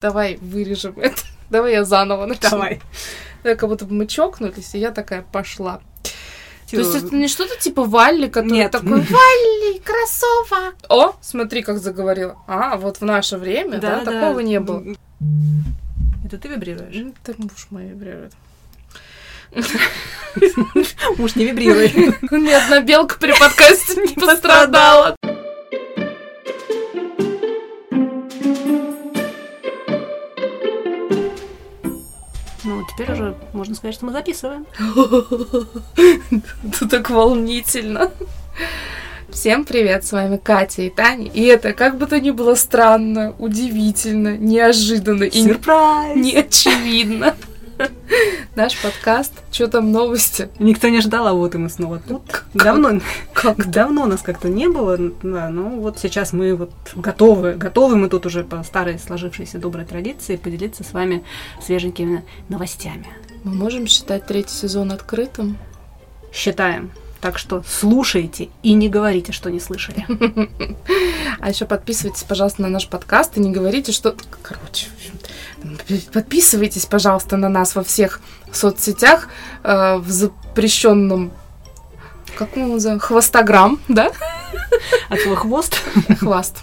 Давай вырежем это. Давай я заново начну. Давай. Да, как будто бы мы чокнулись, и я такая пошла. Типа, То есть это не что-то типа Валли, который Нет. такой Валли, кроссовок. О, смотри, как заговорила. А, вот в наше время, да, такого не было. Это ты вибрируешь? М, Так муж мой вибрирует. Муж, не вибрируй. Ни одна белка при подкасте не пострадала. Теперь уже можно сказать, что мы записываем. Это так волнительно. Всем привет, с вами Катя и Таня. И это как бы то ни было странно, удивительно, неожиданно и не- Сюрприз! неочевидно. Наш подкаст «Чё там новости?» Никто не ждал, а вот и мы снова тут. Давно, Как? давно нас как-то не было, да, ну вот сейчас мы вот готовы, готовы мы тут уже по старой сложившейся доброй традиции поделиться с вами свеженькими новостями. Мы можем считать третий сезон открытым? Считаем. Так что слушайте и не говорите, что не слышали. А еще подписывайтесь, пожалуйста, на наш подкаст и не говорите, что... Короче, подписывайтесь, пожалуйста, на нас во всех соцсетях э, в запрещенном... Как мы его называем? Хвостограмм, да? От слова хвост. Хваст.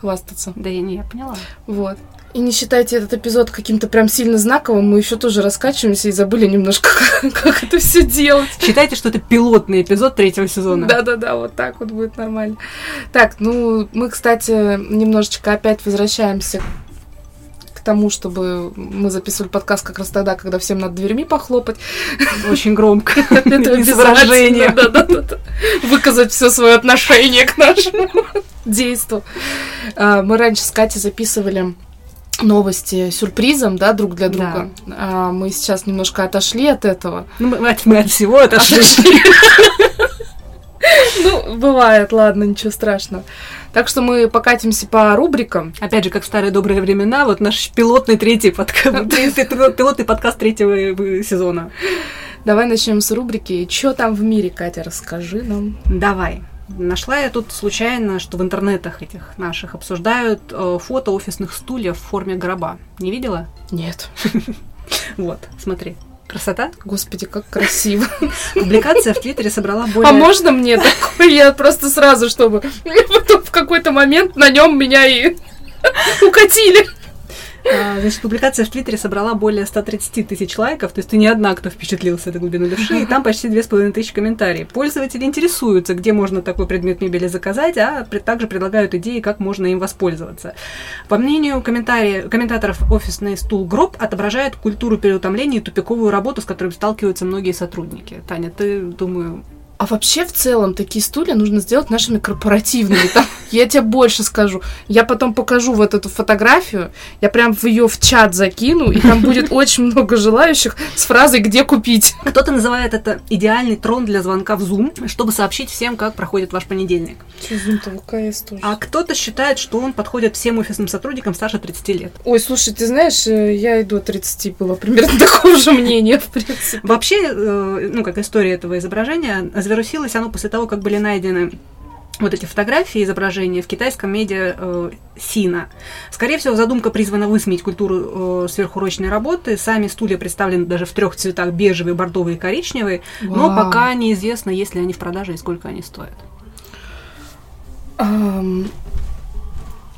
Хвастаться. Да я не, я поняла. Вот. И не считайте этот эпизод каким-то прям сильно знаковым, мы еще тоже раскачиваемся и забыли немножко, как, как это все делать. Считайте, что это пилотный эпизод третьего сезона. Да-да-да, вот так вот будет нормально. Так, ну, мы, кстати, немножечко опять возвращаемся к тому, чтобы мы записывали подкаст как раз тогда, когда всем надо дверьми похлопать. Очень громко. Это выражением. да-да-да. Выказать все свое отношение к нашему действу. А, Мы раньше с Катей записывали новости сюрпризом, да, друг для друга. А мы сейчас немножко отошли от этого. Ну, мы, от- мы от всего отошли. Ну, бывает, ладно, ничего страшного. Так что мы покатимся по рубрикам. Опять же, как в старые добрые времена, вот наш пилотный третий подкаст, пилотный подкаст третьего э, сезона. Давай начнем с рубрики «Чё там в мире, Катя, расскажи нам». Давай. Нашла я тут случайно, что в интернетах этих наших обсуждают э, фото офисных стульев в форме гроба. Не видела? Нет. Вот, смотри. Красота. Господи, как красиво. Публикация в Твиттере собрала более... А можно мне такой? Я просто сразу, чтобы потом в какой-то момент на нем меня и укатили. А, Значит, публикация в Твиттере собрала более 130 тысяч лайков, то есть ты не одна, кто впечатлился до глубины души, и там почти 2,5 тысячи комментариев. Пользователи интересуются, где можно такой предмет мебели заказать, а также предлагают идеи, как можно им воспользоваться. По мнению комментаторов, офисный стул гроб отображает культуру переутомления и тупиковую работу, с которой сталкиваются многие сотрудники. Таня, ты, думаю, А вообще, в целом, такие стулья нужно сделать нашими корпоративными. Там, я тебе больше скажу. Я потом покажу вот эту фотографию, я прям в ее в чат закину, и там будет очень много желающих с фразой «Где купить?». кто-то называет это идеальный трон для звонка в Zoom, чтобы сообщить всем, как проходит ваш понедельник. ВКС тоже? А кто-то считает, что он подходит всем офисным сотрудникам старше 30 лет. Ой, слушай, ты знаешь, э, я иду от 30, было примерно такого же мнения, в принципе. Вообще, э, ну, как история этого изображения, завирусилось оно после того, как были найдены вот эти фотографии, изображения в китайском медиа э, Сина. Скорее всего, задумка призвана высмеять культуру э, сверхурочной работы. Сами стулья представлены даже в трех цветах бежевый, бордовый и коричневый. Но Вау. пока неизвестно, есть ли они в продаже и сколько они стоят.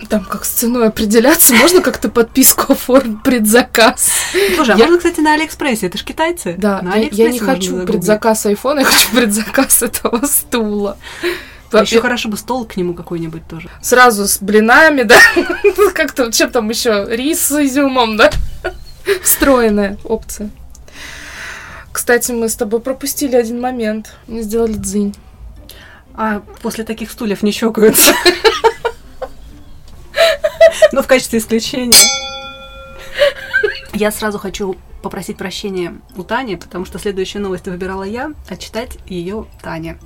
Там как с ценой определяться, можно как-то подписку оформить, предзаказ? Слушай, а Я- можно, кстати, на Алиэкспрессе? Это ж китайцы. Да, на я, я не хочу загуглить. предзаказ айфона, я хочу предзаказ этого стула. А Еще Я- хорошо бы стол к нему какой-нибудь тоже. Сразу с блинами, да, как-то, чем там еще, рис с изюмом, да, встроенная опция. Кстати, мы с тобой пропустили один момент. Мы сделали дзынь. А после таких стульев не щелкаются. Но в качестве исключения. Я сразу хочу попросить прощения у Тани, потому что следующую новость выбирала я, а читать ее Таня.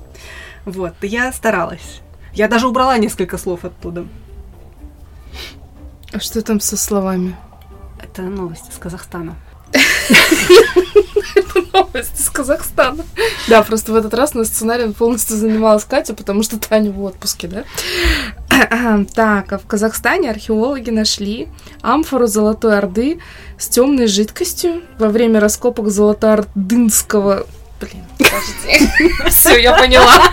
Вот, я старалась. Я даже убрала несколько слов оттуда. А что там со словами? Это новости с Казахстана. Новость из Казахстана. Да, просто в этот раз на сценарием полностью занималась Катя, потому что Таня в отпуске, да? Так, а в Казахстане археологи нашли амфору Золотой Орды с темной жидкостью во время раскопок Золотоордынского... Блин, подожди. Все, я поняла.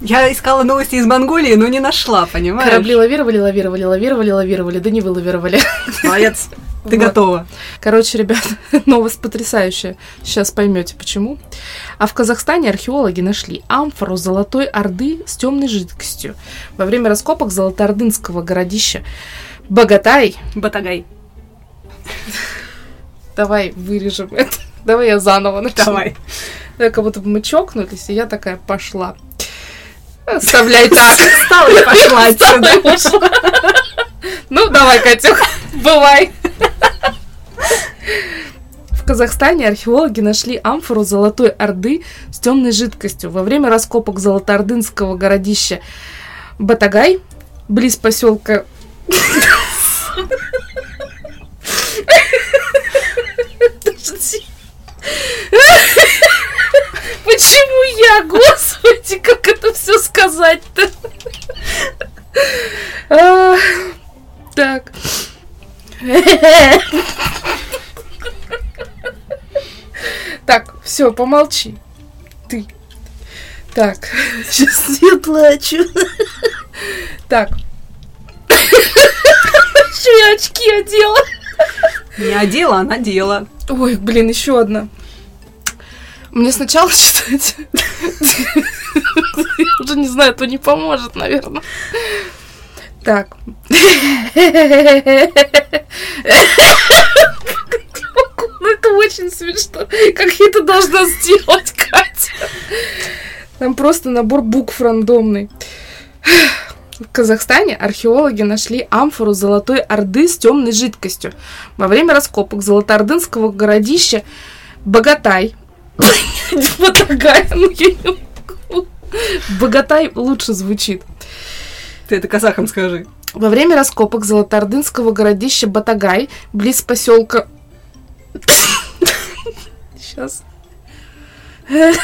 Я искала новости из Монголии, но не нашла, понимаешь? Корабли лавировали, лавировали, лавировали, лавировали, да не вылавировали. Молодец. Ты Вот. готова. Короче, ребят, новость потрясающая. Сейчас поймете почему. А в Казахстане археологи нашли амфору Золотой Орды с темной жидкостью во время раскопок Золотоордынского городища Богатай. Батагай. Давай вырежем это. Давай я заново начну. Давай. Да, как будто бы мы чокнулись, и я такая пошла. Оставляй так. Встала и пошла отсюда. Ну, давай, Катюх, бывай. В Казахстане археологи нашли амфору Золотой Орды с темной жидкостью во время раскопок Золотоордынского городища Батагай, близ поселка... Подожди. Почему я, господи, как это все сказать-то? А, Так. Так, все, помолчи. Ты. Так. Сейчас я плачу. Так. Что я очки одела? Не одела, а надела. Ой, блин, еще одна. Мне сначала читать. Уже не знаю, то не поможет, наверное. Так. Ну, это очень смешно. Как я это должна сделать, Катя? Там просто набор букв рандомный. В Казахстане археологи нашли амфору Золотой Орды с темной жидкостью во время раскопок Золотоордынского городища Богатай. Батагай, ну я не могу. Богатай лучше звучит. Ты это казахам скажи. Во время раскопок Золотоордынского городища Батагай, близ поселка... Сейчас.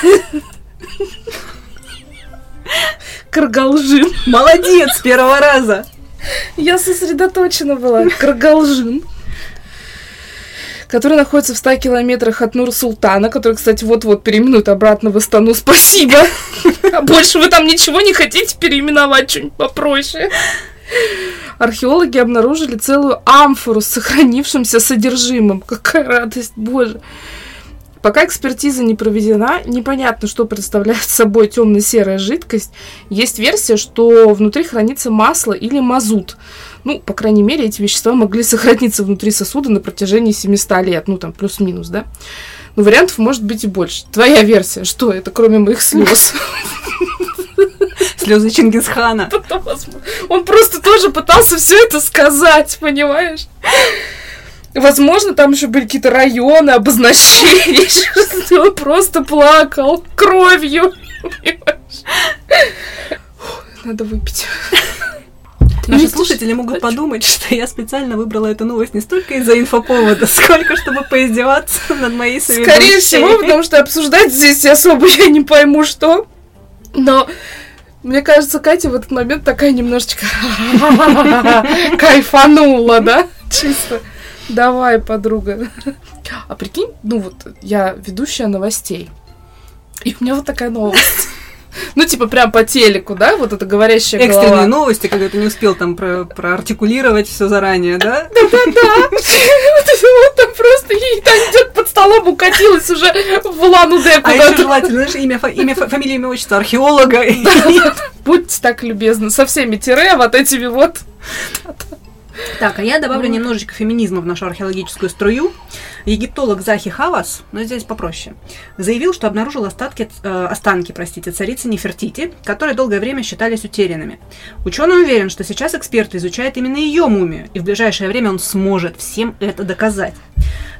Каргалжин. Молодец, первого раза. Я сосредоточена была. Каргалжин. Который находится в 100 километрах от Нур-Султана, который, кстати, вот-вот переименуют обратно в Астану. Спасибо. А больше вы там ничего не хотите переименовать, что-нибудь попроще. Археологи обнаружили целую амфору с сохранившимся содержимым. Какая радость, боже. Пока экспертиза не проведена, непонятно, что представляет собой темно-серая жидкость. Есть версия, что внутри хранится масло или мазут. Ну, по крайней мере, эти вещества могли сохраниться внутри сосуда на протяжении 700 лет. Ну, там, плюс-минус, да? Но вариантов может быть и больше. Твоя версия, что это, кроме моих слез? Слезы Чингисхана. Он просто тоже пытался все это сказать, понимаешь? Возможно, там еще были какие-то районы, обозначения. Он просто плакал кровью. Надо выпить. Наши слушатели могут подумать, что я специально выбрала эту новость не столько из-за инфоповода, сколько чтобы поиздеваться над моей соведущей. Скорее всего, потому что обсуждать здесь особо я не пойму, что. Но мне кажется, Катя в этот момент такая немножечко кайфанула, да? Чисто. Давай, подруга. А прикинь, ну вот, я ведущая новостей. И у меня вот такая новость. Ну, типа, прям по телеку, да? Вот это говорящая Экстренные голова. новости, когда ты не успел там про- проартикулировать все заранее, да? Да-да-да. Вот там просто ей там где-то под столом укатилась уже в Лану-Де А еще желательно, знаешь, имя, имя, фа- фамилия, имя, отчество археолога. Будьте так любезны, со всеми тире, вот этими вот. Так, а я добавлю немножечко феминизма в нашу археологическую струю. Египтолог Захи Хавас, но здесь попроще, заявил, что обнаружил остатки, э, останки простите, царицы Нефертити, которые долгое время считались утерянными. Ученый уверен, что сейчас эксперты изучают именно ее мумию, и в ближайшее время он сможет всем это доказать.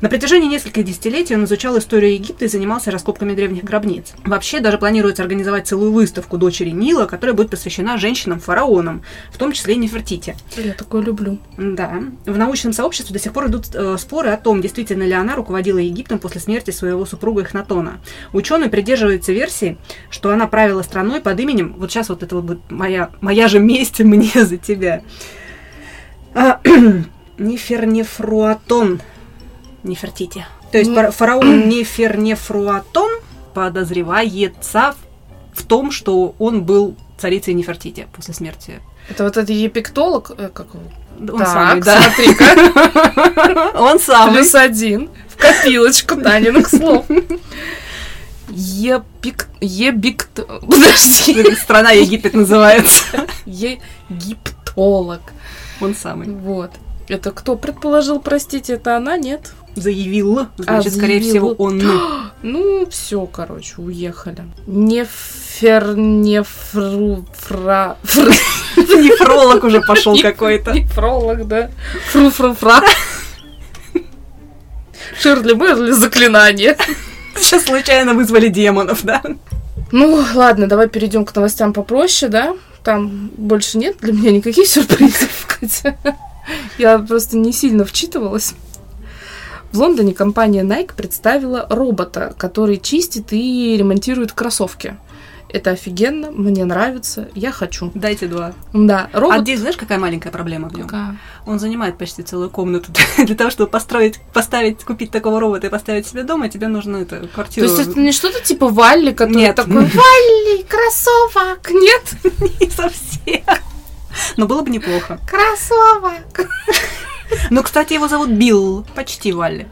На протяжении нескольких десятилетий он изучал историю Египта и занимался раскопками древних гробниц. Вообще, даже планируется организовать целую выставку дочери Нила, которая будет посвящена женщинам-фараонам, в том числе и Нефертити. Я такое люблю. Да. В научном сообществе до сих пор идут э, споры о том, действительно ли она руководила Египтом после смерти своего супруга Эхнатона. Ученые придерживаются версии, что она правила страной под именем, вот сейчас вот это вот будет моя, моя же месть мне за тебя. А, Нефернефруатон. Нефертити. То есть Ну. фараон Нефернефруатон подозревается в том, что он был царицей Нефертити после смерти. Это вот этот епиктолог, э, как? Он так, самый, да. смотри-ка, Он самый. плюс один в копилочку Таниных слов. Епик... Ебикт... Подожди. Страна Египет называется. Египтолог. Он самый. Вот. Это кто предположил, простите, это она, нет? Заявил. Значит, А, скорее всего, он. Ну, все, короче, уехали. Нефер... Нефру... Фра... фр- Нефролог уже пошел какой-то. Нефролог, да. Фру-фру-фра. Ширли Мерли заклинание. Сейчас случайно вызвали демонов, да? Ну, ладно, давай перейдем к новостям попроще, да? Там больше нет для меня никаких сюрпризов, Катя. Я просто не сильно вчитывалась. В Лондоне компания Nike представила робота, который чистит и ремонтирует кроссовки. Это офигенно, мне нравится, я хочу. Дайте два. Да, А робот... здесь знаешь, какая маленькая проблема в нем? Какая? Он занимает почти целую комнату. Для того, чтобы построить, поставить, купить такого робота и поставить себе дома, тебе нужно это, То квартиру. есть это не что-то типа Валли, который Нет. такой Валли, кроссовок, нет, не совсем. Но было бы неплохо. кроссовок. Ну, кстати, его зовут Билл. Почти Валли.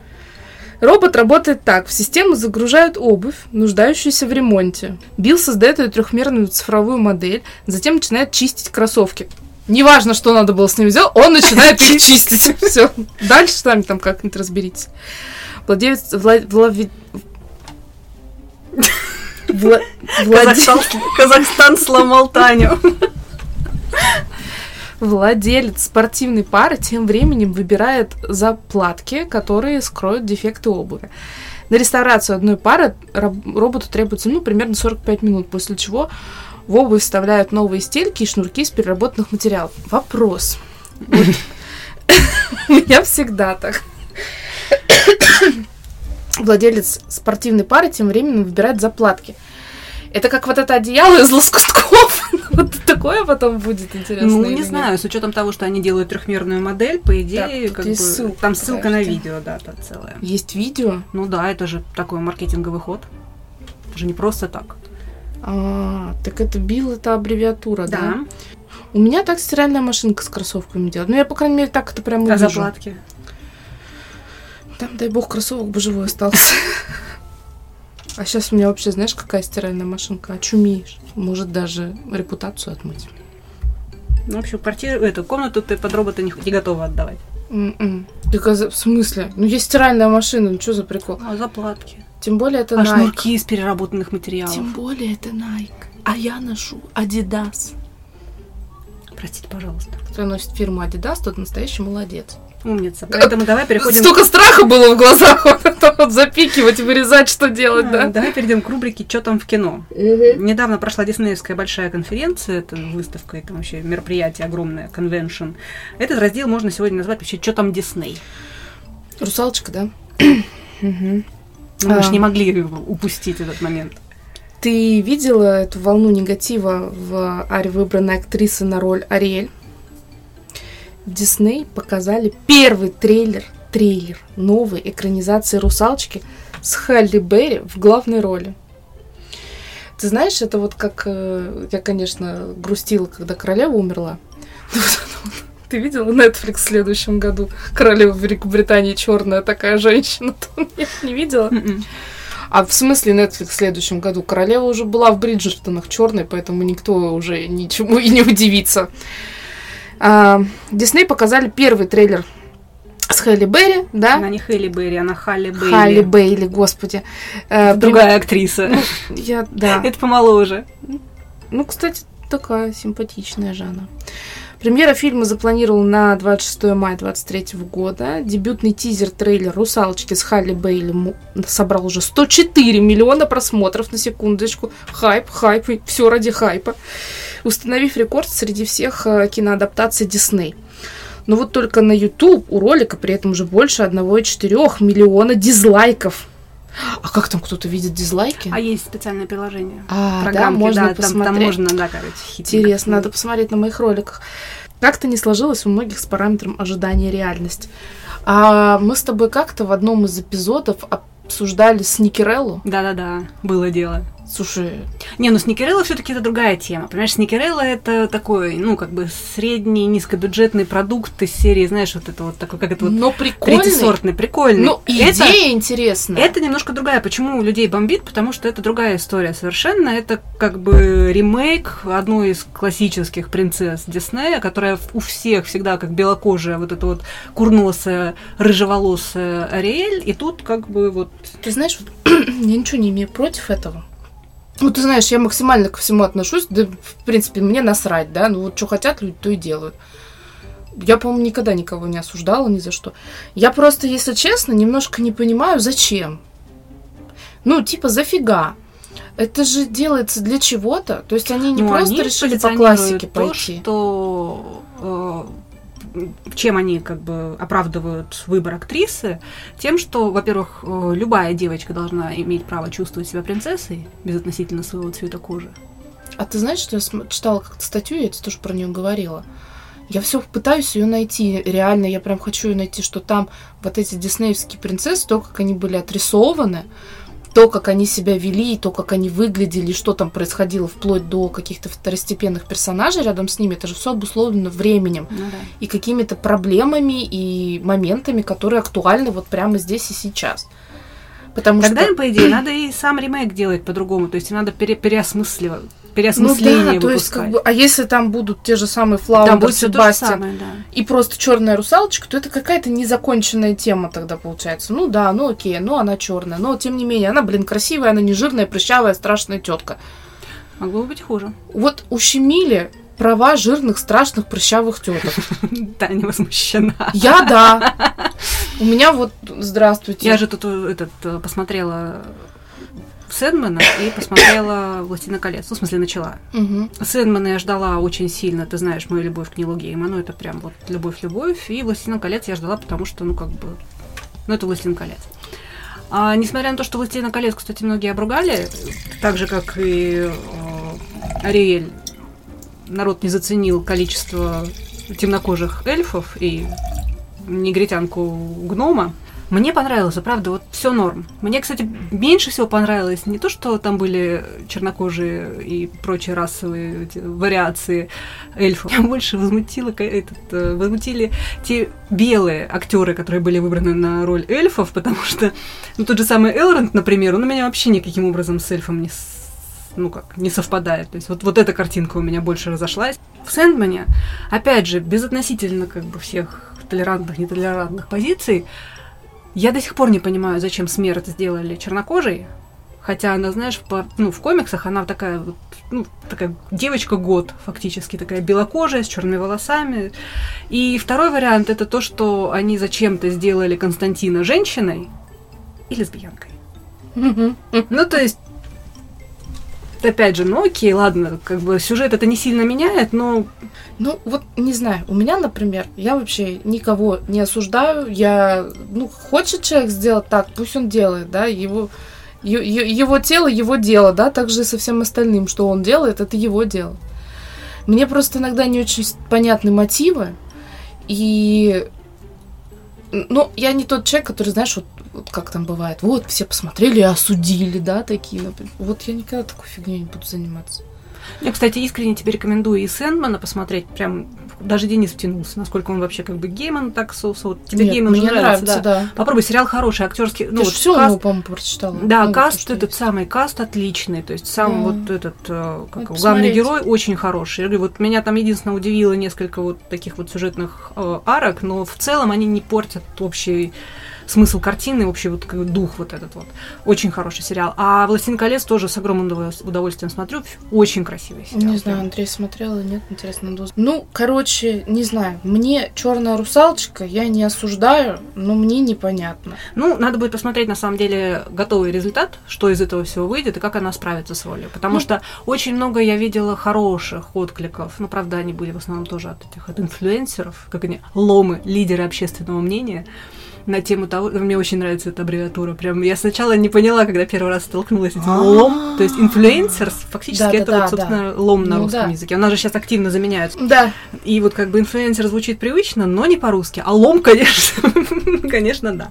Робот работает так. В систему загружают обувь, нуждающуюся в ремонте. Билл создает ее трехмерную цифровую модель, затем начинает чистить кроссовки. Неважно, что надо было с ним сделать, он начинает их чистить. Все. Дальше сами там как-нибудь разберитесь. Владелец... Казахстан сломал Таню. Владелец спортивной пары тем временем выбирает заплатки, которые скроют дефекты обуви. На реставрацию одной пары роботу требуется ну, примерно 45 минут, после чего в обувь вставляют новые стельки и шнурки из переработанных материалов. Вопрос. У меня всегда так. Владелец спортивной пары тем временем выбирает заплатки. Это как вот это одеяло из лоскутков. Вот такое потом будет интересно. Ну, не нет? знаю, с учетом того, что они делают трехмерную модель, по идее, как бы, ссылка, там ссылка на видео, да, там целая. Есть видео. Ну да, это же такой маркетинговый ход. Это же не просто так. А, так это бил, это аббревиатура, да? У меня так стиральная машинка с кроссовками делает. Ну, я, по крайней мере, так это прям А вижу. заплатки? Там, дай бог, кроссовок бы живой остался. А сейчас у меня вообще, знаешь, какая стиральная машинка? Очумеешь. Может даже репутацию отмыть. Ну, в общем, квартиру, эту комнату ты под робота не, не готова отдавать. М-м. Так, а за- в смысле? Ну, есть стиральная машина, ну что за прикол? А заплатки? Тем более это А Nike. шнурки из переработанных материалов. Тем более это Nike. А я ношу Adidas. Простите, пожалуйста. Кто носит фирму Adidas, тот настоящий молодец. Умница. Поэтому давай переходим... Столько страха было в глазах, вот запикивать, вырезать, что делать, А, да? Давай перейдем к рубрике «Что там в кино?». Недавно прошла Диснеевская большая конференция, это выставка, это вообще мероприятие огромное, конвеншн. Этот раздел можно сегодня назвать вообще «Что там Дисней?». Русалочка, да? Мгм. Мы же А. не могли его упустить этот момент. Ты видела эту волну негатива в Аре выбранной актрисы на роль Ариэль? Дисней показали первый трейлер, трейлер новой экранизации «Русалочки» с Халли Берри в главной роли. Ты знаешь, это вот как... э, Я, конечно, грустила, когда королева умерла. Ты видела Netflix в следующем году? Королева Великобритании черная такая женщина. Нет, не видела? Мгм. А в смысле Netflix в следующем году? Королева уже была в Бриджертонах черной, поэтому никто уже ничему и не удивится. А, Дисней показали первый трейлер с Халли Берри, да? Она не Хелли Берри, она Халли Бейли. Халли Бейли, господи. Э, Другая актриса. прям- Я, да. Это помоложе. Ну, кстати, такая симпатичная же она. Премьера фильма запланирована на 26 мая 2023 года. Дебютный тизер-трейлер «Русалочки» с Халли Бейли собрал уже 104 миллиона просмотров на секундочку. Хайп, хайп, все ради хайпа. Установив рекорд среди всех э, киноадаптаций Дисней. Но вот только на YouTube у ролика при этом уже больше 1,4 миллиона дизлайков. А как там кто-то видит дизлайки? А есть специальное приложение. А, да, можно да, посмотреть. Там, там можно, да, короче, Интересно, надо посмотреть на моих роликах. Как-то не сложилось у многих с параметром ожидания реальность. А мы с тобой как-то в одном из эпизодов обсуждали Сникереллу. Да-да-да, было дело. Слушай, Не, ну Сникерелла все-таки это другая тема. Понимаешь, Сникерелла это такой, ну, как бы средний, низкобюджетный продукт из серии, знаешь, вот это вот такой, как это вот но прикольный. третьесортный, прикольный. Это, идея интересная. это немножко другая. Почему людей бомбит? Потому что это другая история совершенно. Это как бы ремейк одной из классических принцесс Диснея, которая у всех всегда как белокожая, вот эта вот курносая, рыжеволосая Ариэль. И тут как бы вот Ты знаешь, вот, я ничего не имею против этого. Ну, ты знаешь, я максимально ко всему отношусь. Да, в принципе, мне насрать, да. Ну, вот что хотят люди, то и делают. Я, по-моему, никогда никого не осуждала ни за что. Я просто, если честно, немножко не понимаю, зачем. Ну, типа, зафига. Это же делается для чего-то. То есть они не Ну, просто они решили по классике то, пойти. что э, чем они как бы оправдывают выбор актрисы? Тем, что, во-первых, э, любая девочка должна иметь право чувствовать себя принцессой безотносительно своего цвета кожи. А ты знаешь, что я читала как-то статью, я тебе тоже про нее говорила. Я все пытаюсь ее найти. Реально, я прям хочу ее найти, что там вот эти диснеевские принцессы, то, как они были отрисованы, то, как они себя вели, то, как они выглядели, что там происходило вплоть до каких-то второстепенных персонажей рядом с ними, это же все обусловлено временем Ну да. и какими-то проблемами и моментами, которые актуальны вот прямо здесь и сейчас. Потому Тогда что... им, по идее, надо и сам ремейк делать по-другому. То есть надо пере- переосмысливать, Ну переосмысление да, то есть, выпускать. как бы, а если там будут те же самые Флаундер, Себастьян, да. и просто черная русалочка, то это какая-то незаконченная тема тогда получается. Ну да, ну окей, ну она черная, но тем не менее, она, блин, красивая, она не жирная, прыщавая, страшная тетка. Могло бы быть хуже. Вот ущемили права жирных, страшных, прыщавых теток. Таня возмущена. Я да. У меня вот, здравствуйте. Я же тут э, этот э, посмотрела Сэндмана и посмотрела «Властелина колец». Ну, в смысле, начала. Мгм. Сэндмана я ждала очень сильно, ты знаешь, мою любовь к Нилу Гейману, это прям вот любовь-любовь. И «Властелин колец» я ждала, потому что, ну, как бы, ну, это «Властелин колец». А, несмотря на то, что «Властелина колец», кстати, многие обругали, так же, как и э, Ариэль, народ не заценил количество темнокожих эльфов и негритянку гнома. Мне понравилось, и правда, вот все норм. Мне, кстати, меньше всего понравилось не то, что там были чернокожие и прочие расовые вариации эльфов. Меня больше возмутило, этот, э, возмутили те белые актеры, которые были выбраны на роль эльфов, потому что, ну, тот же самый Элронд, например, он у меня вообще никаким образом с эльфом не ну как, не совпадает. То есть вот, вот эта картинка у меня больше разошлась. В Сэндмане, опять же, безотносительно как бы всех толерантных, нетолерантных позиций, я до сих пор не понимаю, зачем смерть сделали чернокожей. Хотя она, знаешь, по, ну, в комиксах она такая, вот, ну, такая девочка год, фактически, такая белокожая, с черными волосами. И второй вариант это то, что они зачем-то сделали Константина женщиной и лесбиянкой. Мгм. Ну, то есть, опять же, ну окей, ладно, как бы сюжет это не сильно меняет, но Ну, вот не знаю, у меня, например, я вообще никого не осуждаю. Я, ну, хочет человек сделать так, пусть он делает, да, его, его тело, его дело, да, так же и со всем остальным, что он делает, это его дело. Мне просто иногда не очень понятны мотивы, и, ну, я не тот человек, который, знаешь, вот, вот как там бывает, вот, все посмотрели и осудили, да, такие, например. Вот я никогда такой фигней не буду заниматься. я, кстати, искренне тебе рекомендую и Сэндмана посмотреть, прям даже Денис втянулся, насколько он вообще как бы гейман, так со, со- вот тебе Нет, гейман мне нравится, нравится, да. да. Попробуй, сериал хороший, актерский, ну Ты вот все, каст- по-моему, прочитала. Да, Ну, каст, то, этот есть. самый каст отличный, то есть сам Мгм. вот этот, э, как Надо его, главный посмотреть. герой очень хороший. Я говорю, вот меня там единственное удивило несколько вот таких вот сюжетных э, арок, но в целом они не портят общей смысл картины, общий вот дух вот этот вот. Очень хороший сериал. А «Властелин колец» тоже с огромным удовольствием- смотрю. Очень красивый сериал. Не знаю, Андрей смотрел или нет, интересно. надо. Ну, короче, не знаю. Мне черная русалочка, я не осуждаю, но мне непонятно. Ну, надо будет посмотреть, на самом деле, готовый результат, что из этого всего выйдет и как она справится с ролью. Потому Ну. что очень много я видела хороших откликов. Ну, правда, они были в основном тоже от этих от инфлюенсеров, как они, ломы, лидеры общественного мнения на тему того, мне очень нравится эта аббревиатура. Прям я сначала не поняла, когда первый раз столкнулась с этим А. лом. То есть инфлюенсер, фактически это вот, собственно, лом на Ну русском языке. У нас же сейчас активно заменяют. Да, И вот как бы инфлюенсер звучит привычно, но не по-русски. А лом, конечно, конечно, да.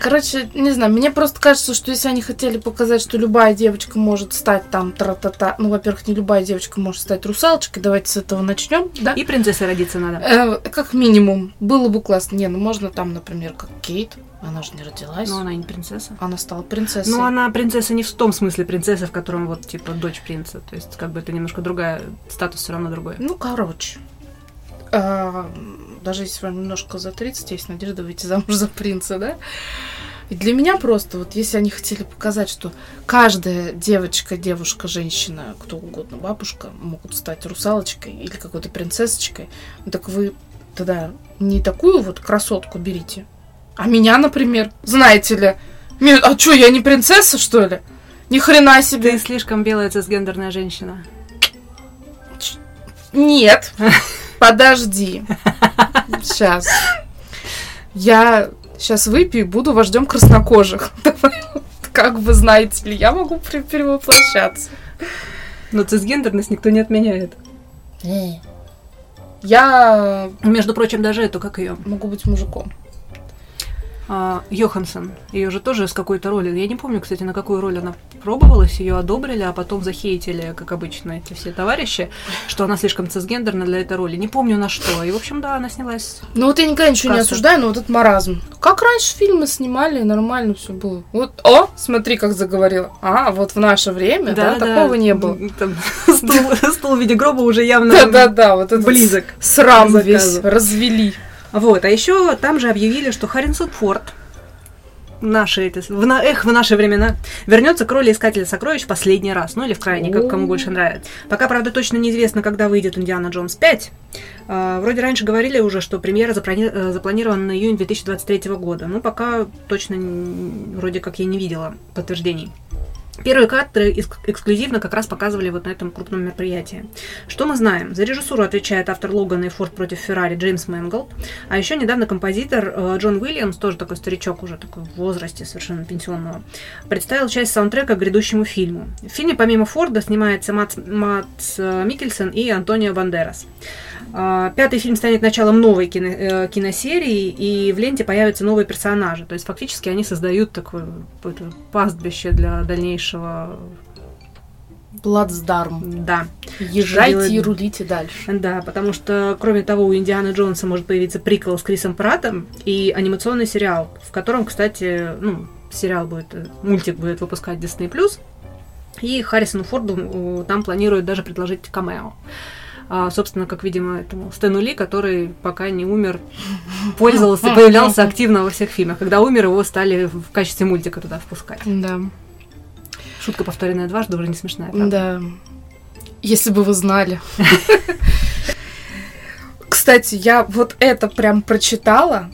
Короче, не знаю, мне просто кажется, что если они хотели показать, что любая девочка может стать там тра-та-та, ну, во-первых, не любая девочка может стать русалочкой, давайте с этого начнем, да? И принцессой родиться надо. Э, как минимум, было бы классно. Не, ну можно там, например, как Кейт, она же не родилась, Но она и не принцесса. она стала принцессой. Ну, она принцесса не в том смысле принцесса, в котором вот, типа, дочь принца. То есть, как бы это немножко другая, статус все равно другой. Ну, короче. а, даже если вам немножко за 30, есть надежда выйти замуж за принца, да? И для меня просто, вот если они хотели показать, что каждая девочка, девушка, женщина, кто угодно, бабушка, могут стать русалочкой или какой-то принцессочкой, ну, так вы тогда не такую вот красотку берите, а меня, например, знаете ли, а что, я не принцесса, что ли? Ни хрена себе. Ты слишком белая цисгендерная женщина. Нет. Подожди. Сейчас. Я сейчас выпью и буду вождем краснокожих. Как вы знаете ли, я могу перевоплощаться. Но цисгендерность никто не отменяет. Я Между прочим, даже эту, как ее, могу быть мужиком. Йоханссон. Ее же тоже с какой-то роли. Я не помню, кстати, на какую роль она пробовалась, ее одобрили, а потом захейтили, как обычно, эти все товарищи, что она слишком цисгендерна для этой роли. Не помню на что. И, в общем, да, она снялась. Ну вот я никогда ничего не осуждаю, но вот этот маразм. Как раньше фильмы снимали, нормально все было. Вот, о, смотри, как заговорила. А, вот в наше время, да, такого не было. Там стул, стул в виде гроба уже явно Да-да-да, вот этот близок. срам весь развели. Вот, а еще там же объявили, что Харрисон Форд наши эти, в, на- эх, в наши времена, вернется к роли искателя сокровищ в последний раз, ну или в крайний, как кому больше нравится. Пока, правда, точно неизвестно, когда выйдет Индиана Джонс 5. А, вроде раньше говорили уже, что премьера заплани- э, запланирована на июнь 2023 года. Ну, пока точно вроде как я не видела подтверждений. Первые кадры экск- эксклюзивно как раз показывали вот на этом крупном мероприятии. Что мы знаем? За режиссуру отвечает автор Логана и Форд против Феррари Джеймс Мэнголд. А еще недавно композитор э, Джон Уильямс, тоже такой старичок уже такой в возрасте совершенно пенсионного, представил часть саундтрека к грядущему фильму. В фильме помимо Форда снимается Мадс, Мадс э, Миккельсен и Антонио Бандерас. А, Пятый фильм станет началом новой кино- э, киносерии, и в ленте появятся новые персонажи. То есть фактически они создают такое пастбище для дальнейшего. Плацдарм. Да. Езжайте делать? и рулите дальше. Да, потому что, кроме того, у Индианы Джонса может появиться приквел с Крисом Праттом и анимационный сериал, в котором, кстати, ну, сериал будет, э, мультик будет выпускать Disney+. И Харрисону Форду э, там планируют даже предложить камео. А, собственно, как, видимо, этому Стэну Ли, который пока не умер, пользовался, появлялся активно во всех фильмах. Когда умер, его стали в качестве мультика туда впускать. Да. Шутка, повторенная дважды, уже не смешная. правда? Да. Если бы вы знали. Кстати, я вот это прям прочитала,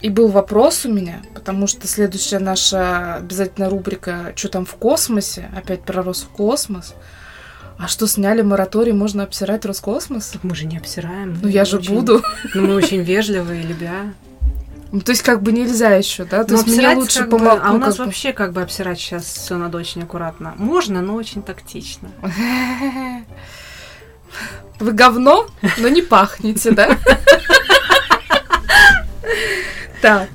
и был вопрос у меня, потому что следующая наша обязательно рубрика «Что там в космосе?» Опять про Роскосмос. А что, сняли мораторий, можно обсирать Роскосмос? Так мы же не обсираем. Ну, я же очень- буду. Ну, мы очень вежливые, любя. Ну, то есть, как бы нельзя еще, да? То Ну, есть, мне лучше как бы- помолчать. А у нас вообще как бы обсирать сейчас все надо очень аккуратно. Можно, но очень тактично. Вы говно, но не пахнете, да? Так.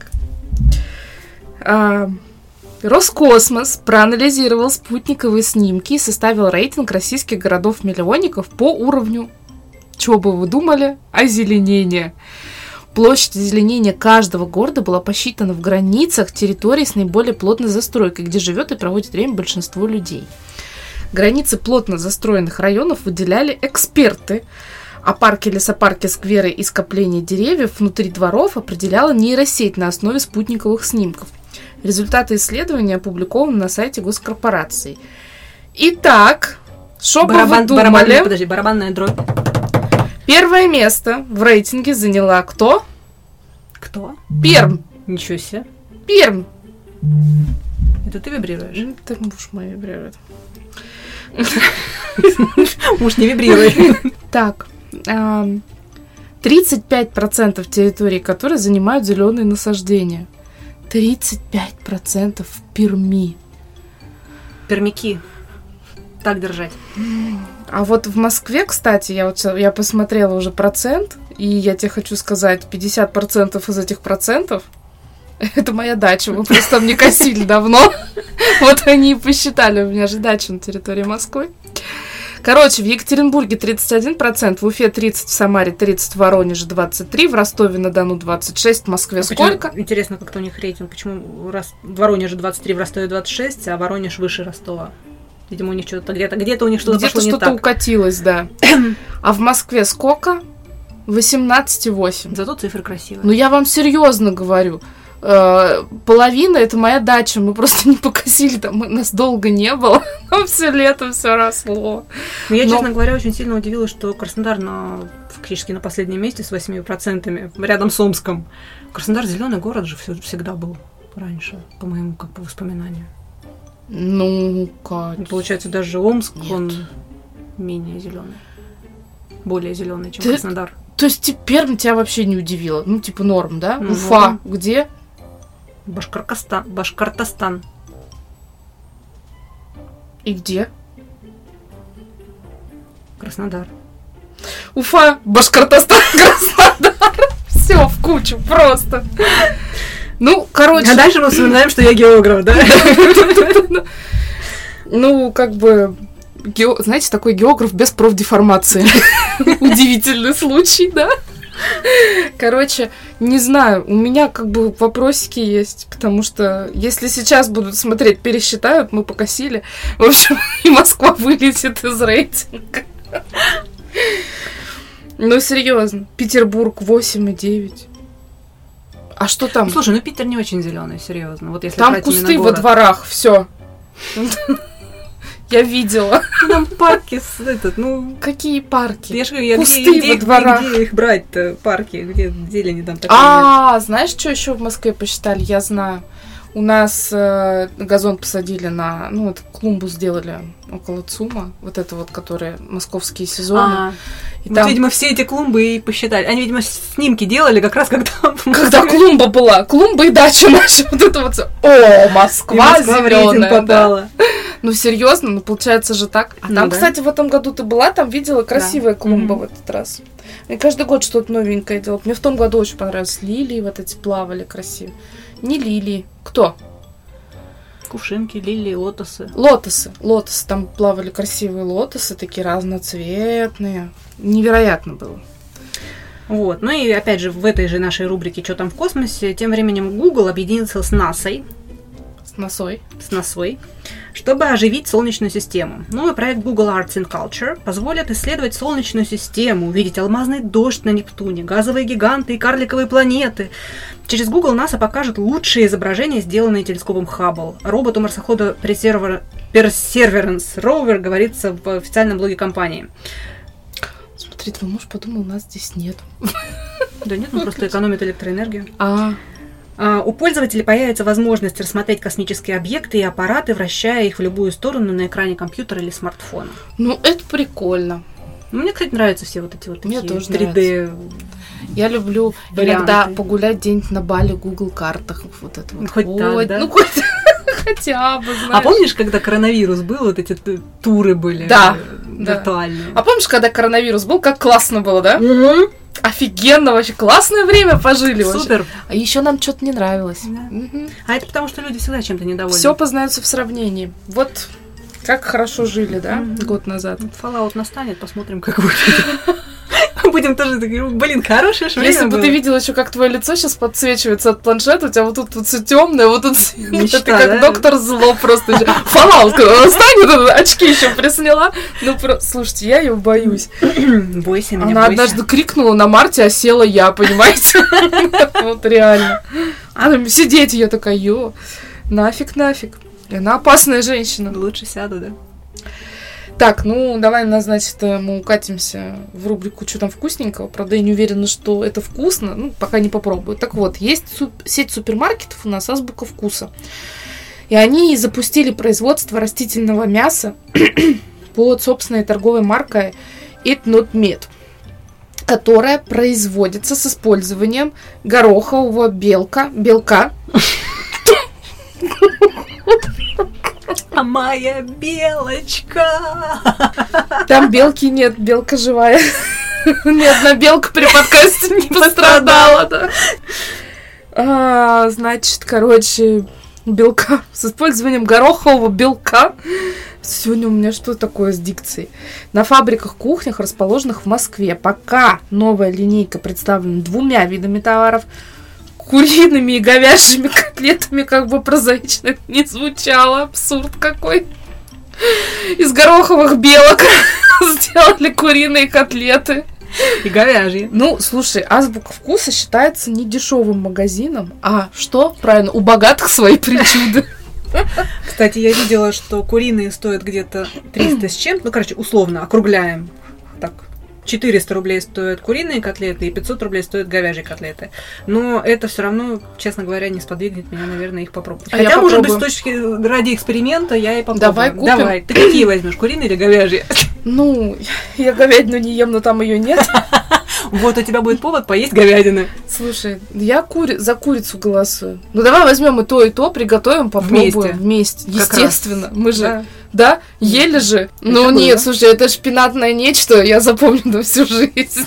Роскосмос проанализировал спутниковые снимки и составил рейтинг российских городов-миллионников по уровню, чего бы вы думали, озеленения. Площадь озеленения каждого города была посчитана в границах территории с наиболее плотной застройкой, где живет и проводит время большинство людей. Границы плотно застроенных районов выделяли эксперты, А парки, лесопарки, скверы и скопления деревьев внутри дворов определяла нейросеть на основе спутниковых снимков. Результаты исследования опубликованы на сайте госкорпорации. Итак, что бы вы Барабан, думали? барабанная, подожди, барабанная дробь. Первое место в рейтинге заняла кто? Кто? Перм. Ничего себе. Перм. Это ты вибрируешь? М, Так муж мой вибрирует. Муж, не вибрируй. Так, ам, 35% территории которой занимают зеленые насаждения. 35% в Перми. Пермяки. Так держать. А вот в Москве, кстати, я вот я посмотрела уже процент, и я тебе хочу сказать, 50% из этих процентов это моя дача. Мы просто там не косили давно. Вот они и посчитали. У меня же дача на территории Москвы. Короче, в Екатеринбурге 31%, в Уфе 30%, в Самаре 30%, в Воронеже 23%, в Ростове-на-Дону 26%, в Москве А почему- сколько? Интересно, как-то у них рейтинг. Почему Рос- в Воронеже 23, в Ростове 26, а Воронеж выше Ростова? Видимо, у них что-то где-то, где-то у них что-то Где-то пошло не что-то так. укатилось, да. А в Москве сколько? 18,8. Зато цифры красивые. Ну, я вам серьезно говорю. Э, Половина это моя дача. Мы просто не покосили, там мы- нас долго не было. Там все лето все росло. Но я, но- честно говоря, очень сильно удивилась, что Краснодар на, фактически на последнем месте с 8%, рядом с Омском. Краснодар зеленый город же всё- всегда был раньше, по моему как бы воспоминанию. Ну, как? Получается, даже Омск, Нет. он менее зеленый. Более зеленый, чем Ты- Краснодар. То есть теперь тебя вообще не удивило? Ну, типа норм, да? Ну, Уфа, где? Башкоркостан, Башкортостан. И где? Краснодар. Уфа, Башкортостан, Краснодар. Все в кучу просто. Ну, короче... А дальше мы вспоминаем, что я географ, да? Ну, как бы, знаете, такой географ без профдеформации. Удивительный случай, да? Короче, не знаю, у меня как бы вопросики есть, потому что если сейчас будут смотреть, пересчитают, мы покосили. В общем, и Москва вылетит из рейтинга. Ну, серьезно, Петербург 8,9. А что там? Слушай, ну Питер не очень зеленый, серьезно. Вот если Там кусты во дворах, все. Я видела. Ну, Там парки, с- этот, ну, Какие парки? Я же говорю, я Кусты где, где, во где- дворах. где их брать-то, парки, где зелени там такой нет? А, знаешь, что еще в Москве посчитали? Я знаю. У нас э, газон посадили на, ну, вот клумбу сделали около ЦУМа, вот это вот, которые московские сезоны. А, И вот, там, видимо, все эти клумбы и посчитали. Они, видимо, снимки делали как раз когда... когда клумба была, клумба и дача наша, вот это вот, о, И Москва, Москва зеленая, попала. Ну, серьезно, ну, получается же так. А Ну там, да. кстати, в этом году ты была, там видела красивая клумба Мгм. в этот раз. И каждый год что-то новенькое делают. Мне в том году очень понравилось. Лилии вот эти плавали красиво. Не лилии. Кто? Кувшинки, лилии, лотосы. Лотосы. Лотосы. Там плавали красивые лотосы, такие разноцветные. Невероятно было. Вот. Ну и опять же, в этой же нашей рубрике «Что там в космосе?» тем временем Google объединился с НАСА, С носой. с НАСой, чтобы оживить Солнечную систему. Новый проект Google Arts and Culture позволит исследовать Солнечную систему, увидеть алмазный дождь на Нептуне, газовые гиганты и карликовые планеты. Через Google НАСА покажет лучшие изображения, сделанные телескопом Хаббл. Роботу марсохода Persever- Perseverance Rover говорится в официальном блоге компании. Смотри, твой муж подумал, нас здесь нет. Да нет, он просто экономит электроэнергию. А, У пользователей появится возможность рассмотреть космические объекты и аппараты, вращая их в любую сторону на экране компьютера или смартфона. ну это прикольно. Ну, Мне, кстати, нравятся все вот эти вот Мне такие тоже 3D. Я люблю Варианты. иногда погулять где-нибудь на Бали Google картах. Вот это вот. Ну, хоть так, да? Ну, хоть хотя бы, знаешь. А помнишь, когда коронавирус был, вот эти туры были Да, э, да. виртуальные? А помнишь, когда коронавирус был, как классно было, да? Офигенно вообще, классное время пожили вообще. Супер. А еще нам что-то не нравилось. Да. А это потому, что люди всегда чем-то недовольны. Все познается в сравнении. Вот как хорошо жили, да, год назад. Вот Fallout настанет, посмотрим, как будет. будем тоже, такие, блин, хорошее ж время Если бы ты видела еще, как твое лицо сейчас подсвечивается от планшета, у тебя вот тут вот все темное, вот тут Мечта, ты как да? доктор зло просто. Фалалка станет, тут очки еще присняла. Ну, про- слушайте, я ее боюсь. Бойся меня, Она бойся. однажды крикнула на Марте, а села я, понимаете? Вот реально. А там сидеть, я такая, ё, нафиг, нафиг. И Она опасная женщина. Лучше сяду, да? Так, ну давай, на, значит, э, мы укатимся в рубрику «Что там вкусненького?». Правда, я не уверена, что это вкусно, ну, пока не попробую. Так вот, есть суп- сеть супермаркетов у нас «Азбука вкуса». И они запустили производство растительного мяса под собственной торговой маркой Eat Not Meat, которая производится с использованием горохового белка, белка А моя белочка. Там белки нет, белка живая. Ни одна белка при подкасте не пострадала, да. А, Значит, короче, белка с использованием горохового белка. Сегодня у меня что такое с дикцией? На фабриках, кухнях, расположенных в Москве. Пока новая линейка представлена двумя видами товаров. Куриными и говяжьими котлетами, как бы прозаично не звучало. Абсурд какой. Из гороховых белок сделали куриные котлеты. И говяжьи. Ну, слушай, азбука вкуса считается не дешевым магазином, а что? Правильно, у богатых свои причуды. Кстати, я видела, что куриные стоят где-то 300 с чем. Ну, короче, условно, округляем. Так, 400 рублей стоят куриные котлеты и 500 рублей стоят говяжьи котлеты. Но это все равно, честно говоря, не сподвигнет меня, наверное, их попробовать. А Хотя, может быть, с точки ради эксперимента я и попробую. Давай купим. Давай. Ты какие возьмешь, куриные или говяжьи? Ну, я говядину не ем, но там ее нет. Вот у тебя будет повод поесть говядины. Слушай, я кури... за курицу голосую. Ну, давай возьмем и то, и то, приготовим, попробуем Вместе. вместе. Естественно. Мы же, Да. да, ели же. Ну, нет, слушай, это шпинатное нечто, я запомню на всю жизнь.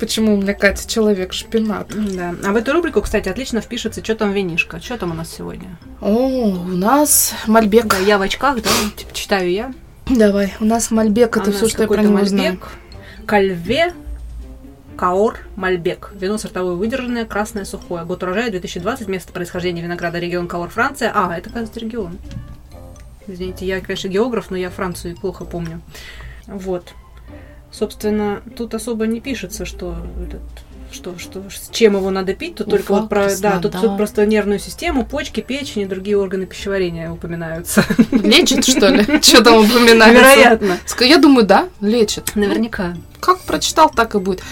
Почему у меня Катя человек шпинат? Да. А в эту рубрику, кстати, отлично впишется, что там винишко. Что там у нас сегодня? О, у нас Мальбек. Да, я в очках, да, типа, читаю я. Давай, у нас Мальбек, А это у все, что я про него знаю. Кальве Каор Мальбек. Вино сортовое выдержанное, красное, сухое. Год урожая 2020. Место происхождения винограда регион Каор, Франция. А, это, кажется, регион. Извините, я, конечно, географ, но я Францию плохо помню. Вот. Собственно, тут особо не пишется, что этот что, что, с чем его надо пить, тут Уфа, только вот про, да, тут, тут просто нервную систему, почки, печень и другие органы пищеварения упоминаются. Лечит, что ли? Что там упоминается? Вероятно. Я думаю, да, лечит. Наверняка. Как прочитал, так и будет.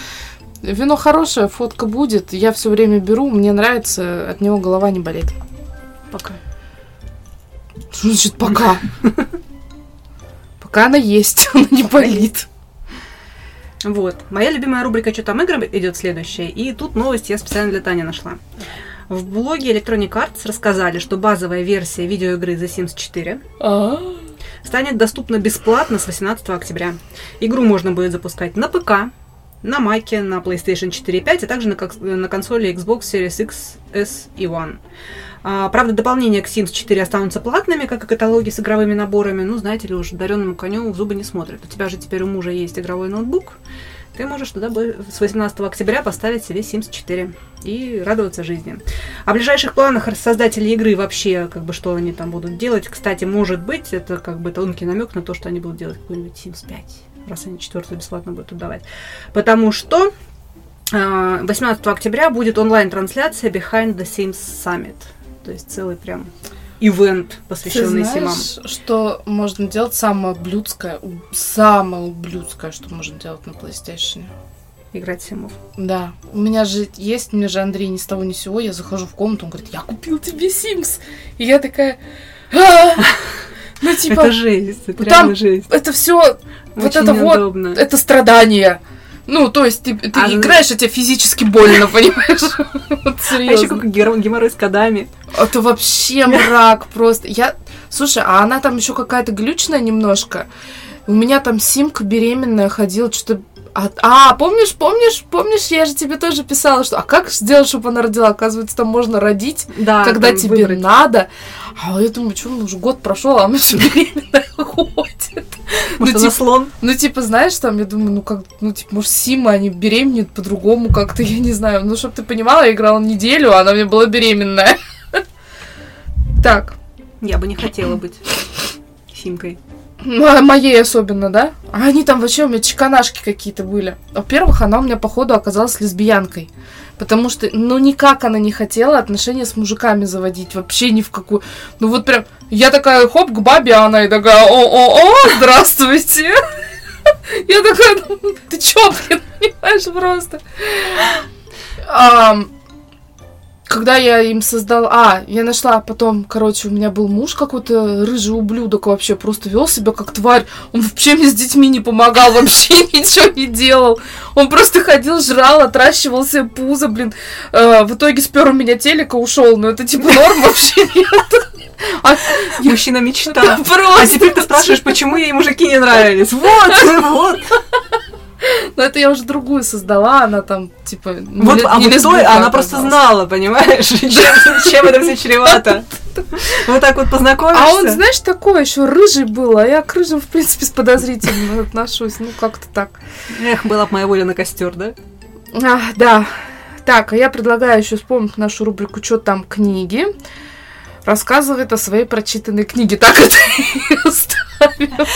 Вино хорошее, фотка будет. Я все время беру, мне нравится, от него голова не болит. Пока. Что значит пока? Пока она есть, она не болит. Вот. Моя любимая рубрика «Что там игры» идет следующая. И тут новость я специально для Тани нашла. В блоге Electronic Arts рассказали, что базовая версия видеоигры The Sims 4 А, станет доступна бесплатно с 18 октября. Игру можно будет запускать на ПК, на Маке, на PlayStation 4 и 5, а также на, на консоли Xbox Series X, S и One. А, правда, дополнения к Sims 4 останутся платными, как и каталоги с игровыми наборами. Ну, знаете ли, уж даренному коню в зубы не смотрят. У тебя же теперь у мужа есть игровой ноутбук. Ты можешь туда с 18 октября поставить себе Sims 4 и радоваться жизни. О ближайших планах создателей игры вообще, как бы, что они там будут делать. Кстати, может быть, это как бы тонкий намек на то, что они будут делать какой-нибудь Sims 5, раз они четвертую бесплатно будут отдавать. Потому что а, 18 октября будет онлайн-трансляция Behind the Sims Summit. То есть целый прям ивент, Ты посвященный Симам. знаешь, что можно делать самое ублюдское, у- самое ублюдское, что можно делать на PlayStation? Играть Симов. Да, у меня же есть, мне же Андрей ни с того ни сего, я захожу в комнату, он говорит, я купил тебе Sims. И я такая, «А!» ну типа, это жесть, это там жесть. это все, вот Очень это вот, неудобно. это страдание. Ну, то есть ты, ты А, ну- играешь, а тебе физически больно, понимаешь? Вот А еще как геморрой с кодами. Это вообще мрак просто. Я, слушай, а она там еще какая-то глючная немножко. У меня там симка беременная ходила, что-то А, а, помнишь, помнишь, помнишь, я же тебе тоже писала, что а как сделать, чтобы она родила? Оказывается, там можно родить, Да, когда тебе выбрать. надо. А я думаю, что уже год прошел, а она все беременная ходит. Может, ну, типа- слон? Ну, типа, знаешь, там, я думаю, ну, как, ну, типа, может, Сима, они беременеют по-другому как-то, я не знаю. Ну, чтобы ты понимала, я играла неделю, а она мне была беременная. Так, Я бы не хотела быть Симкой. Мо- моей особенно, да? А они там вообще у меня чеканашки какие-то были. Во-первых, она у меня, походу, оказалась лесбиянкой. Потому что, ну, никак она не хотела отношения с мужиками заводить. Вообще ни в какую. Ну, вот прям, я такая, хоп, к бабе, а она и такая, о-о-о, здравствуйте. Я такая, «Ну, ты чё, блин, понимаешь, просто. Когда я им создала... А, я нашла потом, короче, у меня был муж какой-то рыжий ублюдок вообще, просто вел себя как тварь. Он вообще мне с детьми не помогал, вообще ничего не делал. Он просто ходил, жрал, отращивал себе пузо, блин. Э, в итоге спер у меня телека, ушел. Но это типа норм вообще нет. А, Мужчина мечта. просто. А теперь ты спрашиваешь, почему ей мужики не нравились. Вот, вот. Но это я уже другую создала, она там, типа, не Вот, ле- а не вот той, она просто знала, понимаешь, чем, чем это все чревато. Вот так вот познакомишься. А он, знаешь, такой еще рыжий был, а я к рыжим, в принципе, с подозрительно отношусь. Ну, как-то так. Эх, была бы моя воля на костер, да? А, да. Так, а я предлагаю еще вспомнить нашу рубрику «Что там книги?» Рассказывает о своей прочитанной книге. Так это и оставила.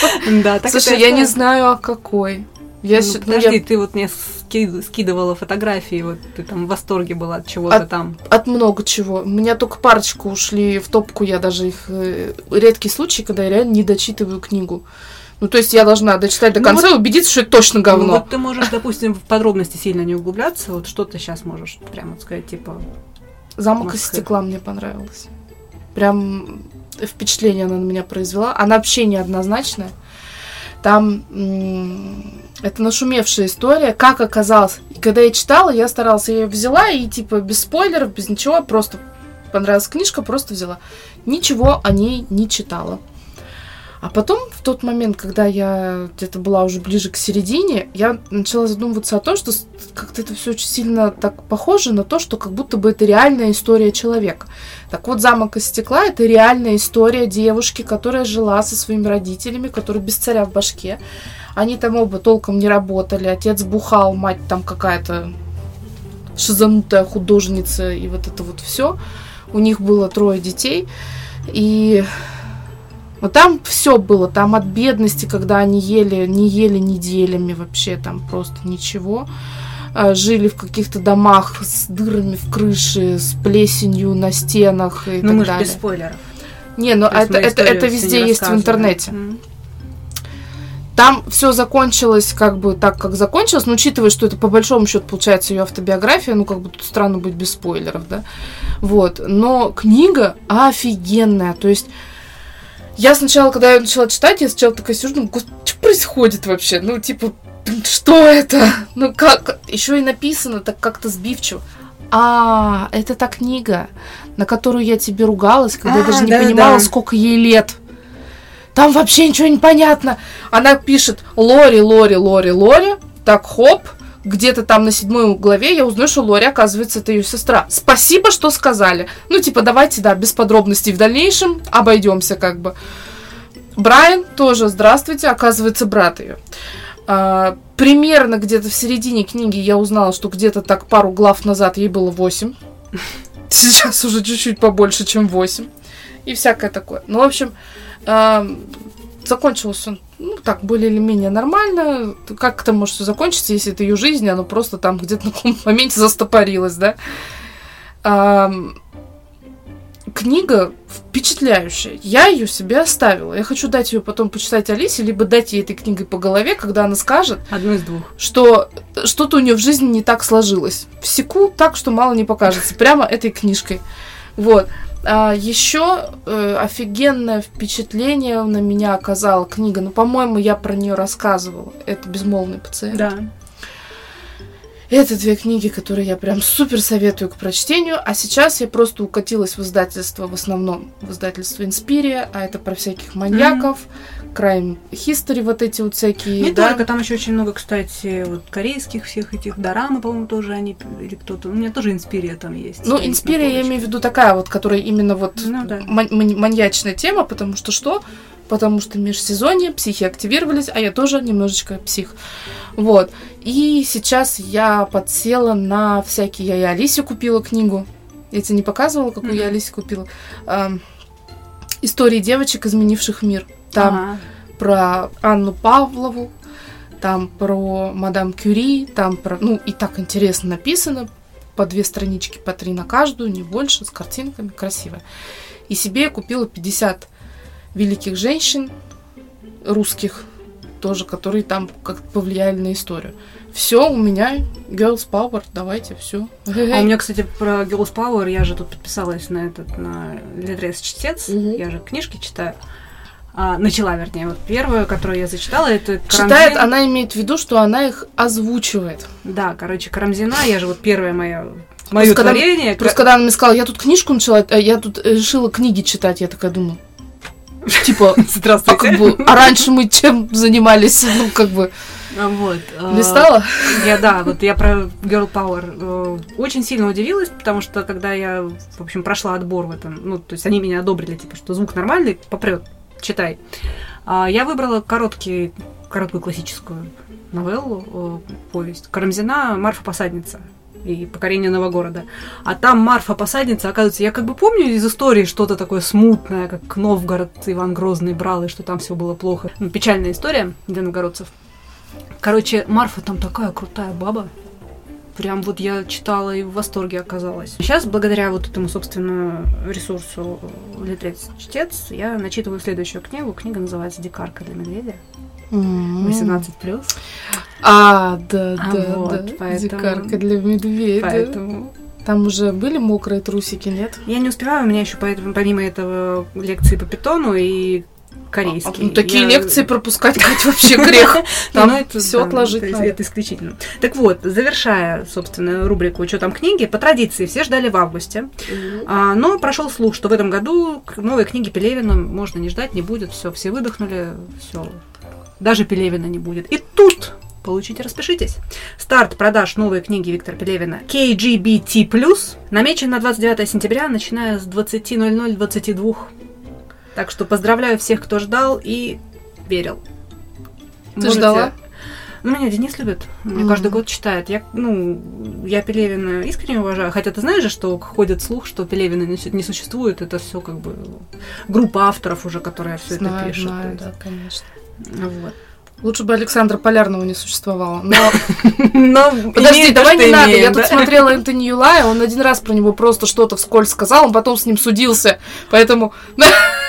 Да, так Слушай, я не знаю, о какой. Я, Ну, ну, подожди, я ты вот мне ски- скидывала фотографии, вот ты там в восторге была от чего-то От- там. от много чего. У меня только парочку ушли в топку, я даже их... э, редкий случай, когда я реально не дочитываю книгу. Ну, то есть я должна дочитать до Ну, конца и убедиться, что это точно Ну, говно. вот ты можешь, допустим, в подробности сильно не углубляться, вот что ты сейчас можешь прямо вот сказать, типа, Замок из стекла мне понравилось. Прям впечатление она на меня произвела. Она вообще неоднозначная. Там это нашумевшая история. Как оказалось. И когда я читала, я старалась, я ее взяла и типа без спойлеров, без ничего, просто понравилась книжка, просто взяла. Ничего о ней не читала. А потом, в тот момент, когда я где-то была уже ближе к середине, я начала задумываться о том, что как-то это все очень сильно так похоже на то, что как будто бы это реальная история человека. Так вот, «Замок из стекла» — это реальная история девушки, которая жила со своими родителями, которые без царя в башке. Они там оба толком не работали, отец бухал, мать там какая-то шизанутая художница и вот это вот все. У них было трое детей, и но там все было, там от бедности, когда они ели, не ели неделями вообще, там просто ничего. А, Жили в каких-то домах с дырами в крыше, с плесенью на стенах и ну так мы далее. без спойлеров. Не, ну это, это, это везде есть в интернете. М. Там все закончилось как бы так, как закончилось, но учитывая, что это по большому счету получается ее автобиография, ну как бы тут странно быть без спойлеров, да. Вот. Но книга офигенная. То есть я сначала, когда я начала читать, я сначала такая сижу, «Господи, что происходит вообще? Ну, типа, что это? Ну, как? Еще и написано так как-то сбивчиво. А, это та книга, на которую я тебе ругалась, когда я А, даже не да, понимала, да. сколько ей лет. Там вообще ничего не понятно. Она пишет Лори, Лори, Лори, Лори. Так, хоп, где-то там на седьмой главе я узнаю, что Лори, оказывается, это ее сестра. Спасибо, что сказали. Ну, типа, давайте, да, без подробностей в дальнейшем обойдемся как бы. Брайан тоже, здравствуйте, оказывается, брат ее. А, примерно где-то в середине книги я узнала, что где-то так пару глав назад ей было 8. Сейчас уже чуть-чуть побольше, чем 8. И всякое такое. Ну, в общем, ам, закончилось он, ну, так, более или менее нормально. Как это может все закончиться, если это ее жизнь, оно просто там где-то на каком-то моменте застопорилось, да? Ам, книга впечатляющая. Я ее себе оставила. Я хочу дать ее потом почитать Алисе, либо дать ей этой книгой по голове, когда она скажет, Одно из двух. что что-то у нее в жизни не так сложилось. Всеку так, что мало не покажется. Прямо этой книжкой. Вот. А еще э, офигенное впечатление на меня оказала книга. Ну, по-моему, я про нее рассказывала. Это безмолвный пациент. Да. Это две книги, которые я прям супер советую к прочтению. А сейчас я просто укатилась в издательство, в основном в издательство Инспирия, а это про всяких маньяков, Crime History, вот эти вот всякие. Не да. только, там еще очень много, кстати, вот корейских всех этих дорамы, по-моему, тоже они, или кто-то. У меня тоже Инспирия там есть. Ну, Инспирия, я имею в виду такая вот, которая именно вот Ну да. ман- ман- маньячная тема, потому что что? Потому что межсезонье, психи активировались, а я тоже немножечко псих. Вот. И сейчас я подсела на всякие... Я и Алисе купила книгу. Я тебе не показывала, какую я Мгм. Алисе купила? Ам, Истории девочек, изменивших мир. Там Ага. про Анну Павлову, там про мадам Кюри, там про... Ну, и так интересно написано. По две странички, по три на каждую, не больше, с картинками, красиво. И себе я купила 50 великих женщин русских, тоже, которые там как повлияли на историю. Все, у меня Girls Power, давайте, все. А у меня, кстати, про Girls Power, я же тут подписалась на этот, на Литрес Чтец, Мгм. я же книжки читаю. А, начала, вернее. Вот первую, которую я зачитала, это Читает, Карамзин. она имеет в виду, что она их озвучивает. Да, короче, Карамзина, я же вот первое мое мое когда- творение. Просто когда она мне сказала, я тут книжку начала, э, я тут э, решила книги читать, я такая думаю, типа, а Здравствуйте. как бы, а раньше мы чем занимались, ну, как бы, А, Вот. а, листала? Я, да, вот я про Girl Power э, очень сильно удивилась, потому что когда я, в общем, прошла отбор в этом, ну, то есть они меня одобрили, типа, что звук нормальный, попрет, читай. А, я выбрала короткий, короткую классическую новеллу, э, повесть. Карамзина «Марфа посадница» и «Покорение нового города». А там Марфа посадница, оказывается, я как бы помню из истории что-то такое смутное, как Новгород Иван Грозный брал, и что там все было плохо. Ну, печальная история для новгородцев. Короче, Марфа там такая крутая баба. Прям вот я читала и в восторге оказалась. Сейчас, благодаря вот этому, собственно, ресурсу Литрец Чтец, я начитываю следующую книгу. Книга называется «Дикарка для медведя». 18+. А, да, А да, вот, да. поэтому- Дикарка для медведя. Поэтому Там уже были мокрые трусики, нет? я не успеваю, у меня еще поэтому, помимо этого лекции по питону и корейский. А, ну, такие Я- лекции пропускать, Кать, вообще грех. Там Ну, это, все отложить это, исключительно. Так вот, завершая, собственно, рубрику «Что там книги», по традиции все ждали в августе. А, но прошел слух, что в этом году новой книги Пелевина можно не ждать, не будет. Все, все выдохнули, все. Даже Пелевина не будет. И тут Получите, распишитесь. Старт продаж новой книги Виктора Пелевина KGBT+, намечен на 29 сентября, начиная с 20.00-22. Так что поздравляю всех, кто ждал и верил. Ты ждала? Ну, меня Денис любит. Мне Мгм. каждый год читает. Я, ну, я Пелевина искренне уважаю. Хотя ты знаешь же, что ходит слух, что Пелевина не, су- не существует. Это все как бы группа авторов уже, которая все это пишет. знаю, да, конечно. Вот. Лучше бы Александра Полярного не существовало. Но подожди, давай не надо. Я тут смотрела Энтони Юлая, он один раз про него просто что-то вскользь сказал, он потом с ним судился. Поэтому,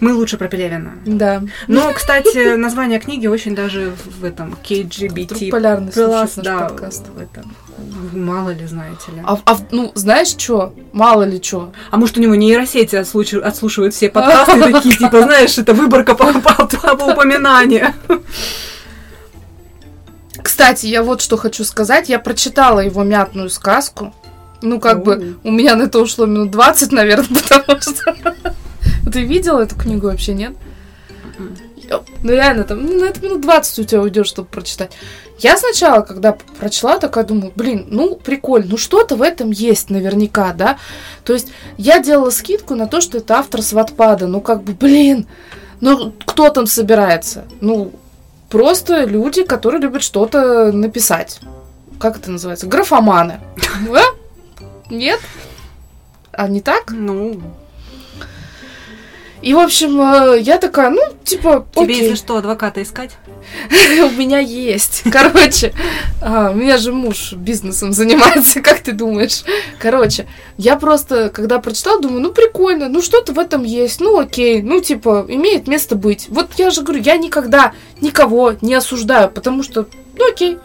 Мы лучше про Пелевина. да. Но, кстати, название книги очень даже в этом KGBT полярный наш да, подкаст. в этом. Мало ли, знаете ли. А, а, ну, знаешь что? Мало ли что. А может, у него нейросети отслуч- отслушивают все подкасты такие, типа, знаешь, это выборка по, по, по упоминанию. Кстати, я вот что хочу сказать. Я прочитала его мятную сказку. Ну, как бы, у меня на это ушло минут 20, наверное, потому что... Ты видела эту книгу вообще, нет? Ну, реально, там, ну, на это минут 20 у тебя уйдет, чтобы прочитать. Я сначала, когда прочла, такая думаю, блин, ну, прикольно, ну, что-то в этом есть наверняка, да? То есть, я делала скидку на то, что это автор с Ватпада. Ну, как бы, блин, ну, кто там собирается? Ну, просто люди, которые любят что-то написать. Как это называется? Графоманы. Да? Нет? А не так? Ну, И, в общем, э, я такая, ну, типа, тебе, окей. если что, адвоката искать? У меня есть. Короче, а, у меня же муж бизнесом занимается, как ты думаешь? Короче, я просто, когда прочитала, думаю, ну прикольно, ну что-то в этом есть, ну окей, ну типа, имеет место быть. Вот я же говорю, я никогда никого не осуждаю, потому что, ну окей,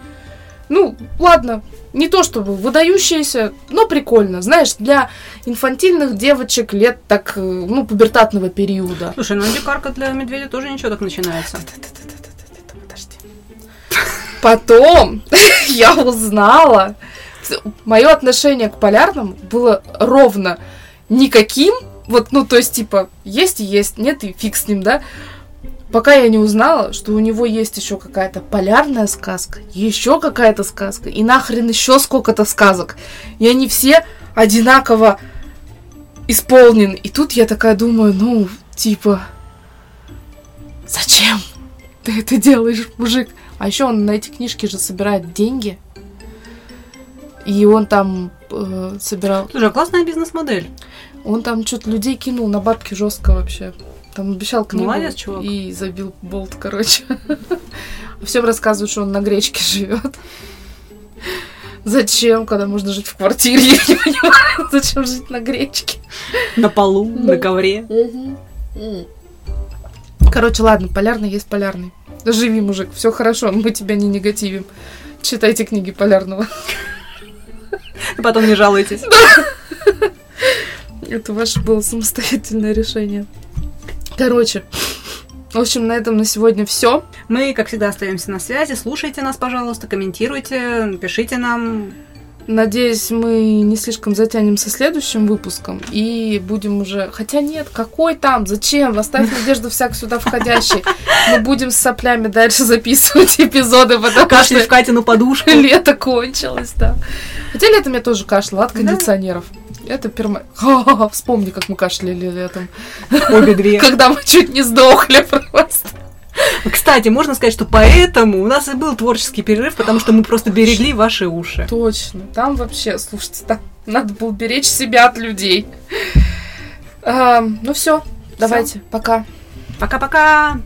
ну ладно, не то чтобы выдающееся, но прикольно. Знаешь, для инфантильных девочек лет так, э, ну, пубертатного периода. Слушай, ну дикарка для медведя тоже ничего так начинается. Подожди. Потом я узнала, мое отношение к полярному было ровно никаким. Вот, ну, то есть, типа, есть и есть, нет и фиг с ним, да? Пока я не узнала, что у него есть еще какая-то полярная сказка, еще какая-то сказка, и нахрен еще сколько-то сказок. И они все одинаково исполнены. И тут я такая думаю, ну, типа, зачем ты это делаешь, мужик? А еще он на эти книжки же собирает деньги. И он там э, собирал... Слушай, а классная бизнес-модель. Он там что-то людей кинул на бабки жестко вообще. Там обещал книгу Молодец, чувак. и забил болт, короче. Всем рассказывают, что он на гречке живет. Зачем, когда можно жить в квартире? Я не понимаю, зачем жить на гречке. На полу, на ковре. Короче, ладно, полярный есть полярный. Живи, мужик, все хорошо, мы тебя не негативим. Читайте книги полярного. И потом не жалуйтесь. Это ваше было самостоятельное решение. Короче, в общем, на этом на сегодня все. Мы, как всегда, остаемся на связи. Слушайте нас, пожалуйста, комментируйте, пишите нам. Надеюсь, мы не слишком затянем со следующим выпуском и будем уже... Хотя нет, какой там? Зачем? Оставь надежду всяк сюда входящий. Мы будем с соплями дальше записывать эпизоды, потому Кашляй что в Катину подушку. лето кончилось, да. Хотя летом я тоже кашляла от кондиционеров. Это перма... Ха-ха-ха, Вспомни, как мы кашляли летом. Обе две. Когда мы чуть не сдохли просто. Кстати, можно сказать, что поэтому у нас и был творческий перерыв, потому что мы просто берегли ваши уши. Точно. Там вообще, слушайте, там надо было беречь себя от людей. А, ну все, давайте, пока. Пока-пока!